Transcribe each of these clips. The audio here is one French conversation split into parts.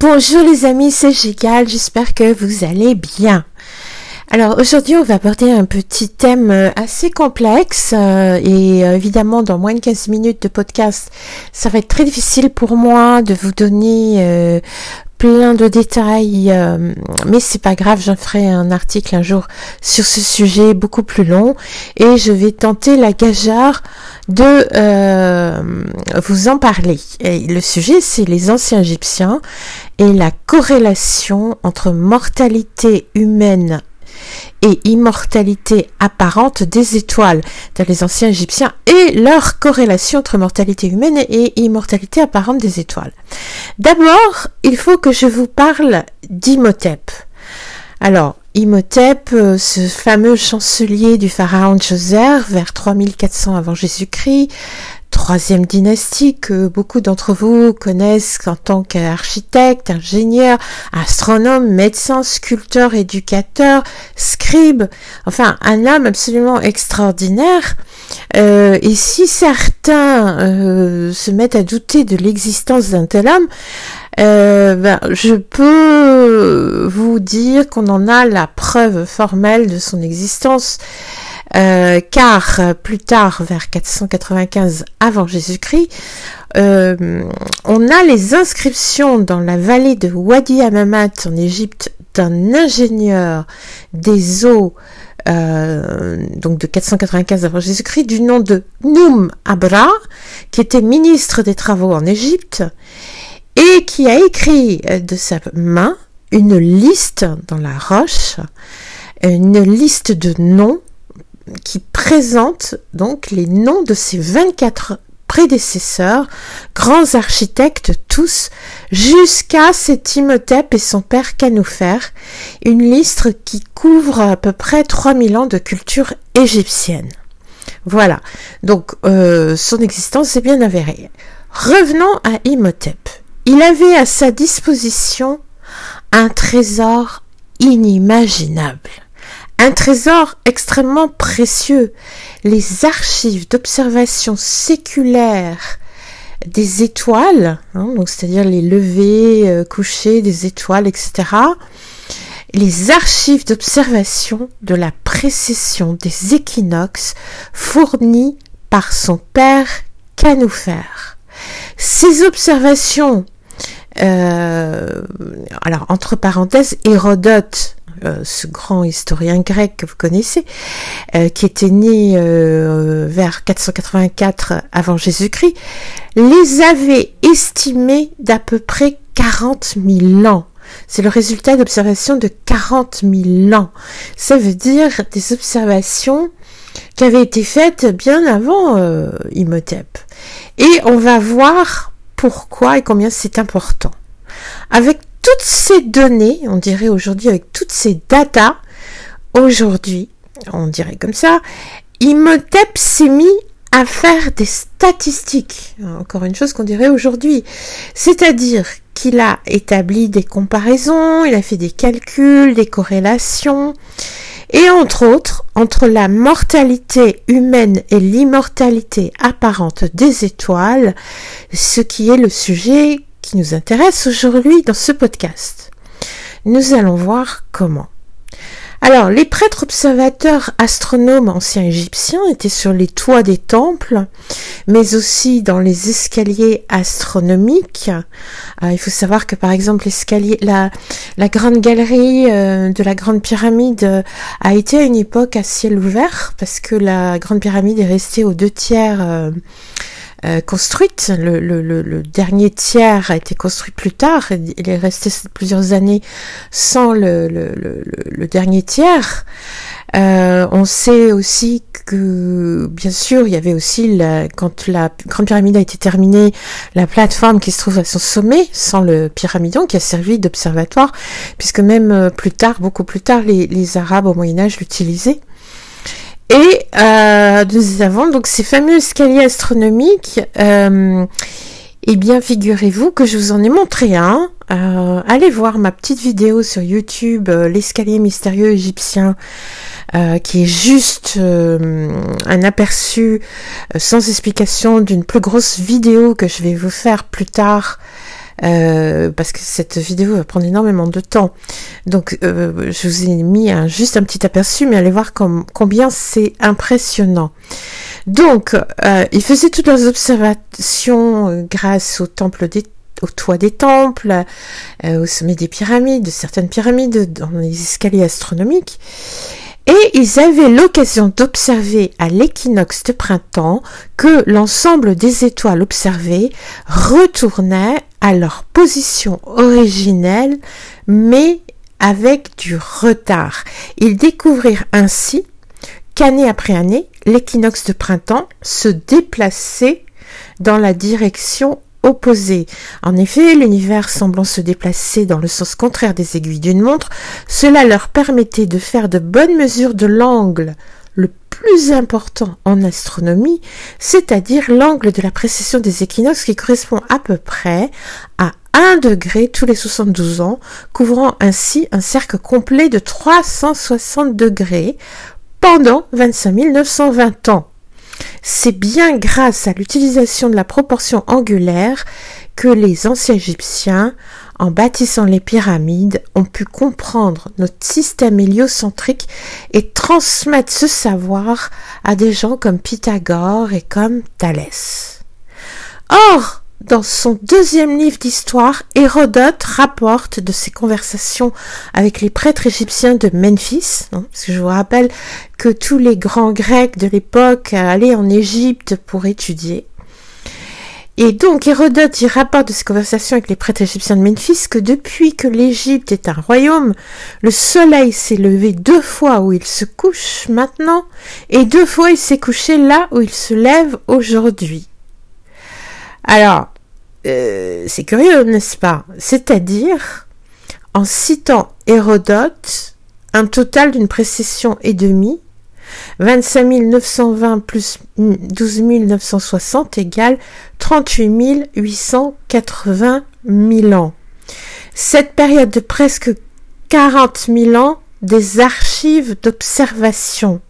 Bonjour les amis, c'est Gigal, j'espère que vous allez bien. Alors aujourd'hui on va aborder un petit thème euh, assez complexe euh, et euh, évidemment dans moins de 15 minutes de podcast ça va être très difficile pour moi de vous donner plein de détails, euh, mais c'est pas grave, j'en ferai un article un jour sur ce sujet beaucoup plus long et je vais tenter la gageure de euh, vous en parler. Et le sujet, c'est les anciens Égyptiens et la corrélation entre mortalité humaine et immortalité apparente des étoiles dans les anciens Égyptiens et leur corrélation entre mortalité humaine et immortalité apparente des étoiles. D'abord, il faut que je vous parle d'Imhotep. Alors, Imhotep, euh, ce fameux chancelier du pharaon Djoser vers 3400 avant Jésus-Christ, troisième dynastie que beaucoup d'entre vous connaissent en tant qu'architecte, ingénieur, astronome, médecin, sculpteur, éducateur, scribe, enfin un homme absolument extraordinaire. Euh, et si certains euh, se mettent à douter de l'existence d'un tel homme, euh, ben, je peux vous dire qu'on en a la preuve formelle de son existence euh, car euh, plus tard, vers 495 avant Jésus-Christ, euh, on a les inscriptions dans la vallée de Wadi Amamat en Égypte d'un ingénieur des eaux donc de 495 avant Jésus-Christ, du nom de Noum Abra, qui était ministre des Travaux en Égypte, et qui a écrit de sa main une liste dans la roche, une liste de noms qui présente donc les noms de ses 24 prédécesseurs, grands architectes tous, jusqu'à cet Imhotep et son père Canoufer, une liste qui couvre à peu près 3000 ans de culture égyptienne. Voilà, donc euh, son existence est bien avérée. Revenons à Imhotep. Il avait à sa disposition un trésor inimaginable. Un trésor extrêmement précieux, les archives d'observation séculaire des étoiles, hein, donc c'est-à-dire les levées, euh, couchers des étoiles, etc. Les archives d'observation de la précession des équinoxes fournies par son père Canoufer. Ces observations, euh, alors entre parenthèses, Hérodote ce grand historien grec que vous connaissez, euh, qui était né euh, vers 484 avant Jésus-Christ, les avait estimés d'à peu près 40 000 ans. C'est le résultat d'observations de 40 000 ans. Ça veut dire des observations qui avaient été faites bien avant Imhotep. Et on va voir pourquoi et combien c'est important. Avec toutes ces données, on dirait aujourd'hui avec toutes ces datas, aujourd'hui, on dirait comme ça, Imhotep s'est mis à faire des statistiques. Encore une chose qu'on dirait aujourd'hui. C'est-à-dire qu'il a établi des comparaisons, il a fait des calculs, des corrélations, et entre autres, entre la mortalité humaine et l'immortalité apparente des étoiles, ce qui est le sujet nous intéresse aujourd'hui dans ce podcast. Nous allons voir comment. Alors, les prêtres observateurs astronomes anciens égyptiens étaient sur les toits des temples, mais aussi dans les escaliers astronomiques. Euh, il faut savoir que, par exemple, l'escalier, la, la grande galerie euh, de la grande pyramide euh, a été à une époque à ciel ouvert, parce que la grande pyramide est restée aux deux tiers euh, construite. Le, le, dernier tiers a été construit plus tard. Il est resté plusieurs années sans le, le dernier tiers. Euh, on sait aussi que, bien sûr, il y avait aussi, quand la Grande Pyramide a été terminée, la plateforme qui se trouve à son sommet, sans le pyramidon, qui a servi d'observatoire, puisque même euh, plus tard, beaucoup plus tard, les Arabes au Moyen Âge l'utilisaient. Et euh, nous avons donc ces fameux escaliers astronomiques. Euh, eh bien, figurez-vous que je vous en ai montré un. Euh, allez voir ma petite vidéo sur YouTube, euh, l'escalier mystérieux égyptien, euh, qui est juste un aperçu sans explication d'une plus grosse vidéo que je vais vous faire plus tard euh, parce que cette vidéo va prendre énormément de temps. Donc, euh, je vous ai mis un, juste un petit aperçu, mais allez voir combien c'est impressionnant. Donc, euh, ils faisaient toutes leurs observations grâce au temple des au toit des temples, au sommet des pyramides, de certaines pyramides, dans les escaliers astronomiques. Et ils avaient l'occasion d'observer à l'équinoxe de printemps que l'ensemble des étoiles observées retournaient à leur position originelle, mais avec du retard. Ils découvrirent ainsi qu'année après année, l'équinoxe de printemps se déplaçait dans la direction opposés. En effet, l'univers semblant se déplacer dans le sens contraire des aiguilles d'une montre, cela leur permettait de faire de bonnes mesures de l'angle le plus important en astronomie, c'est-à-dire l'angle de la précession des équinoxes qui correspond à peu près à 1 degré tous les 72 ans, couvrant ainsi un cercle complet de 360 degrés pendant 25 920 ans. C'est bien grâce à l'utilisation de la proportion angulaire que les anciens Égyptiens, en bâtissant les pyramides, ont pu comprendre notre système héliocentrique et transmettre ce savoir à des gens comme Pythagore et comme Thalès. Or, dans son deuxième livre d'histoire, Hérodote rapporte de ses conversations avec les prêtres égyptiens de Memphis, hein, parce que je vous rappelle que tous les grands grecs de l'époque allaient en Égypte pour étudier. Et donc Hérodote y rapporte de ses conversations avec les prêtres égyptiens de Memphis que depuis que l'Égypte est un royaume, le soleil s'est levé deux fois où il se couche maintenant, et deux fois il s'est couché là où il se lève aujourd'hui. Alors, euh, c'est curieux, n'est-ce pas? C'est-à-dire, en citant Hérodote, un total d'une précession et demie, 25 920 plus 12 960 égale 38 880 000 ans. Cette période de presque 40 000 ans des archives d'observation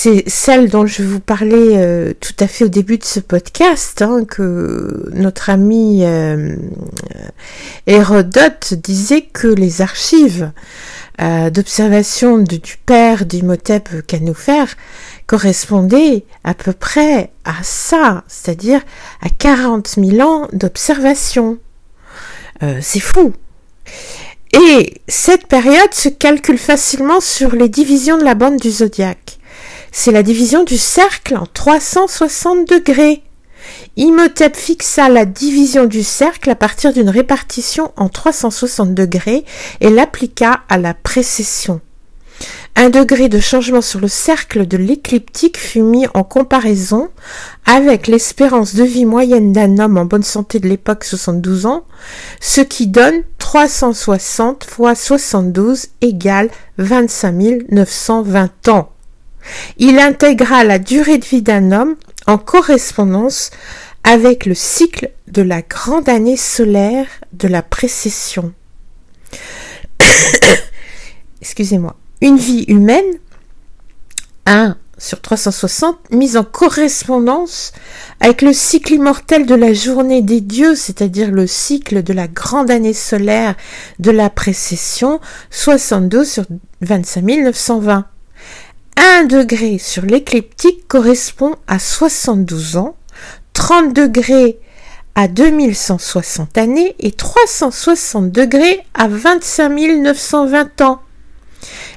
c'est celle dont je vous parlais euh, tout à fait au début de ce podcast, hein, que notre ami euh, Hérodote disait que les archives euh, d'observation du père d'Imhotep Canofer correspondaient à peu près à ça, c'est-à-dire à 40 000 ans d'observation. C'est fou. Et cette période se calcule facilement sur les divisions de la bande du zodiaque c'est la division du cercle en 360 degrés. Imhotep fixa la division du cercle à partir d'une répartition en 360 degrés et l'appliqua à la précession. Un degré de changement sur le cercle de l'écliptique fut mis en comparaison avec l'espérance de vie moyenne d'un homme en bonne santé de l'époque 72 ans, ce qui donne 360 fois 72 égale 25 920 ans. Il intégra la durée de vie d'un homme en correspondance avec le cycle de la grande année solaire de la précession. Excusez-moi. Une vie humaine, 1 sur 360, mise en correspondance avec le cycle immortel de la journée des dieux, c'est-à-dire le cycle de la grande année solaire de la précession, 62 sur 25 920. 1 degré sur l'écliptique correspond à 72 ans, 30 degrés à 2160 années et 360 degrés à 25 920 ans.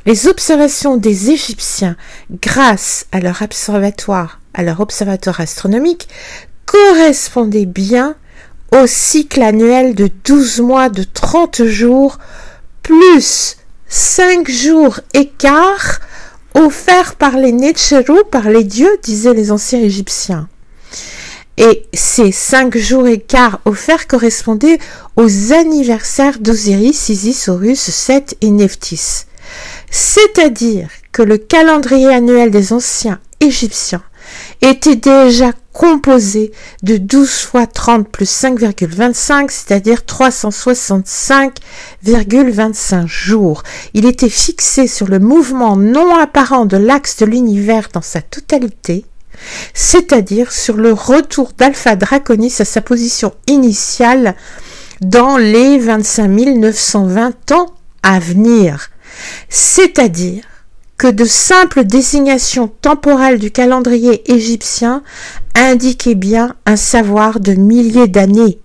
Les observations des Égyptiens, grâce à leur observatoire, à leur observatoire astronomique, correspondaient bien au cycle annuel de 12 mois de 30 jours, plus 5 jours écart offert par les Netcheru, par les dieux, disaient les anciens Égyptiens. Et ces cinq jours et quart offerts correspondaient aux anniversaires d'Osiris, Isis, Horus, Seth et Nephthys. C'est-à-dire que le calendrier annuel des anciens Égyptiens était déjà composé de 12 fois 30 plus 5,25, c'est-à-dire 365,25 jours. Il était fixé sur le mouvement non apparent de l'axe de l'univers dans sa totalité, c'est-à-dire sur le retour d'Alpha Draconis à sa position initiale dans les 25 920 ans à venir. C'est-à-dire que de simples désignations temporelles du calendrier égyptien indiquaient bien un savoir de milliers d'années.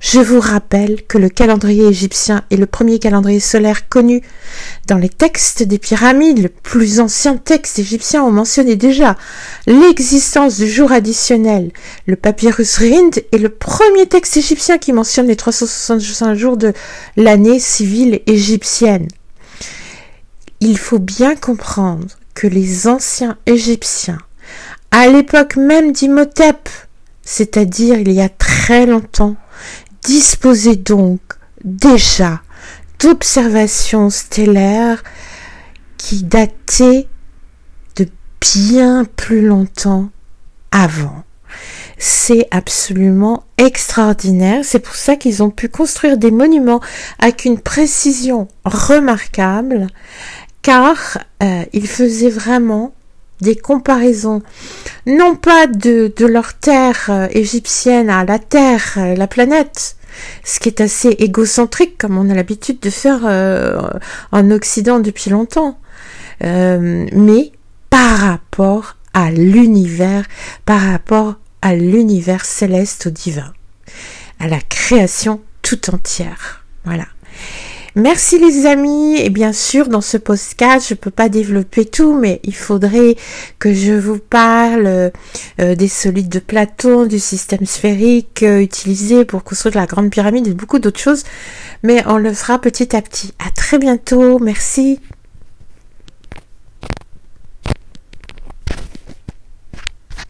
Je vous rappelle que le calendrier égyptien est le premier calendrier solaire connu. Dans les textes des pyramides, le plus ancien texte égyptien ont mentionné déjà l'existence du jour additionnel. Le papyrus Rind est le premier texte égyptien qui mentionne les 365 jours de l'année civile égyptienne. Il faut bien comprendre que les anciens égyptiens, à l'époque même d'Imhotep, c'est-à-dire il y a très longtemps, disposait donc déjà d'observations stellaires qui dataient de bien plus longtemps avant. C'est absolument extraordinaire. C'est pour ça qu'ils ont pu construire des monuments avec une précision remarquable, car euh, ils faisaient vraiment des comparaisons, non pas de, leur terre euh, égyptienne à la Terre, euh, la planète, ce qui est assez égocentrique comme on a l'habitude de faire en Occident depuis longtemps, mais par rapport à l'univers, par rapport à l'univers céleste au divin, à la création tout entière. Voilà. Merci les amis. Et bien sûr, dans ce podcast, je peux pas développer tout, mais il faudrait que je vous parle euh, des solides de Platon, du système sphérique euh, utilisé pour construire la grande pyramide et beaucoup d'autres choses. Mais on le fera petit à petit. À très bientôt. Merci.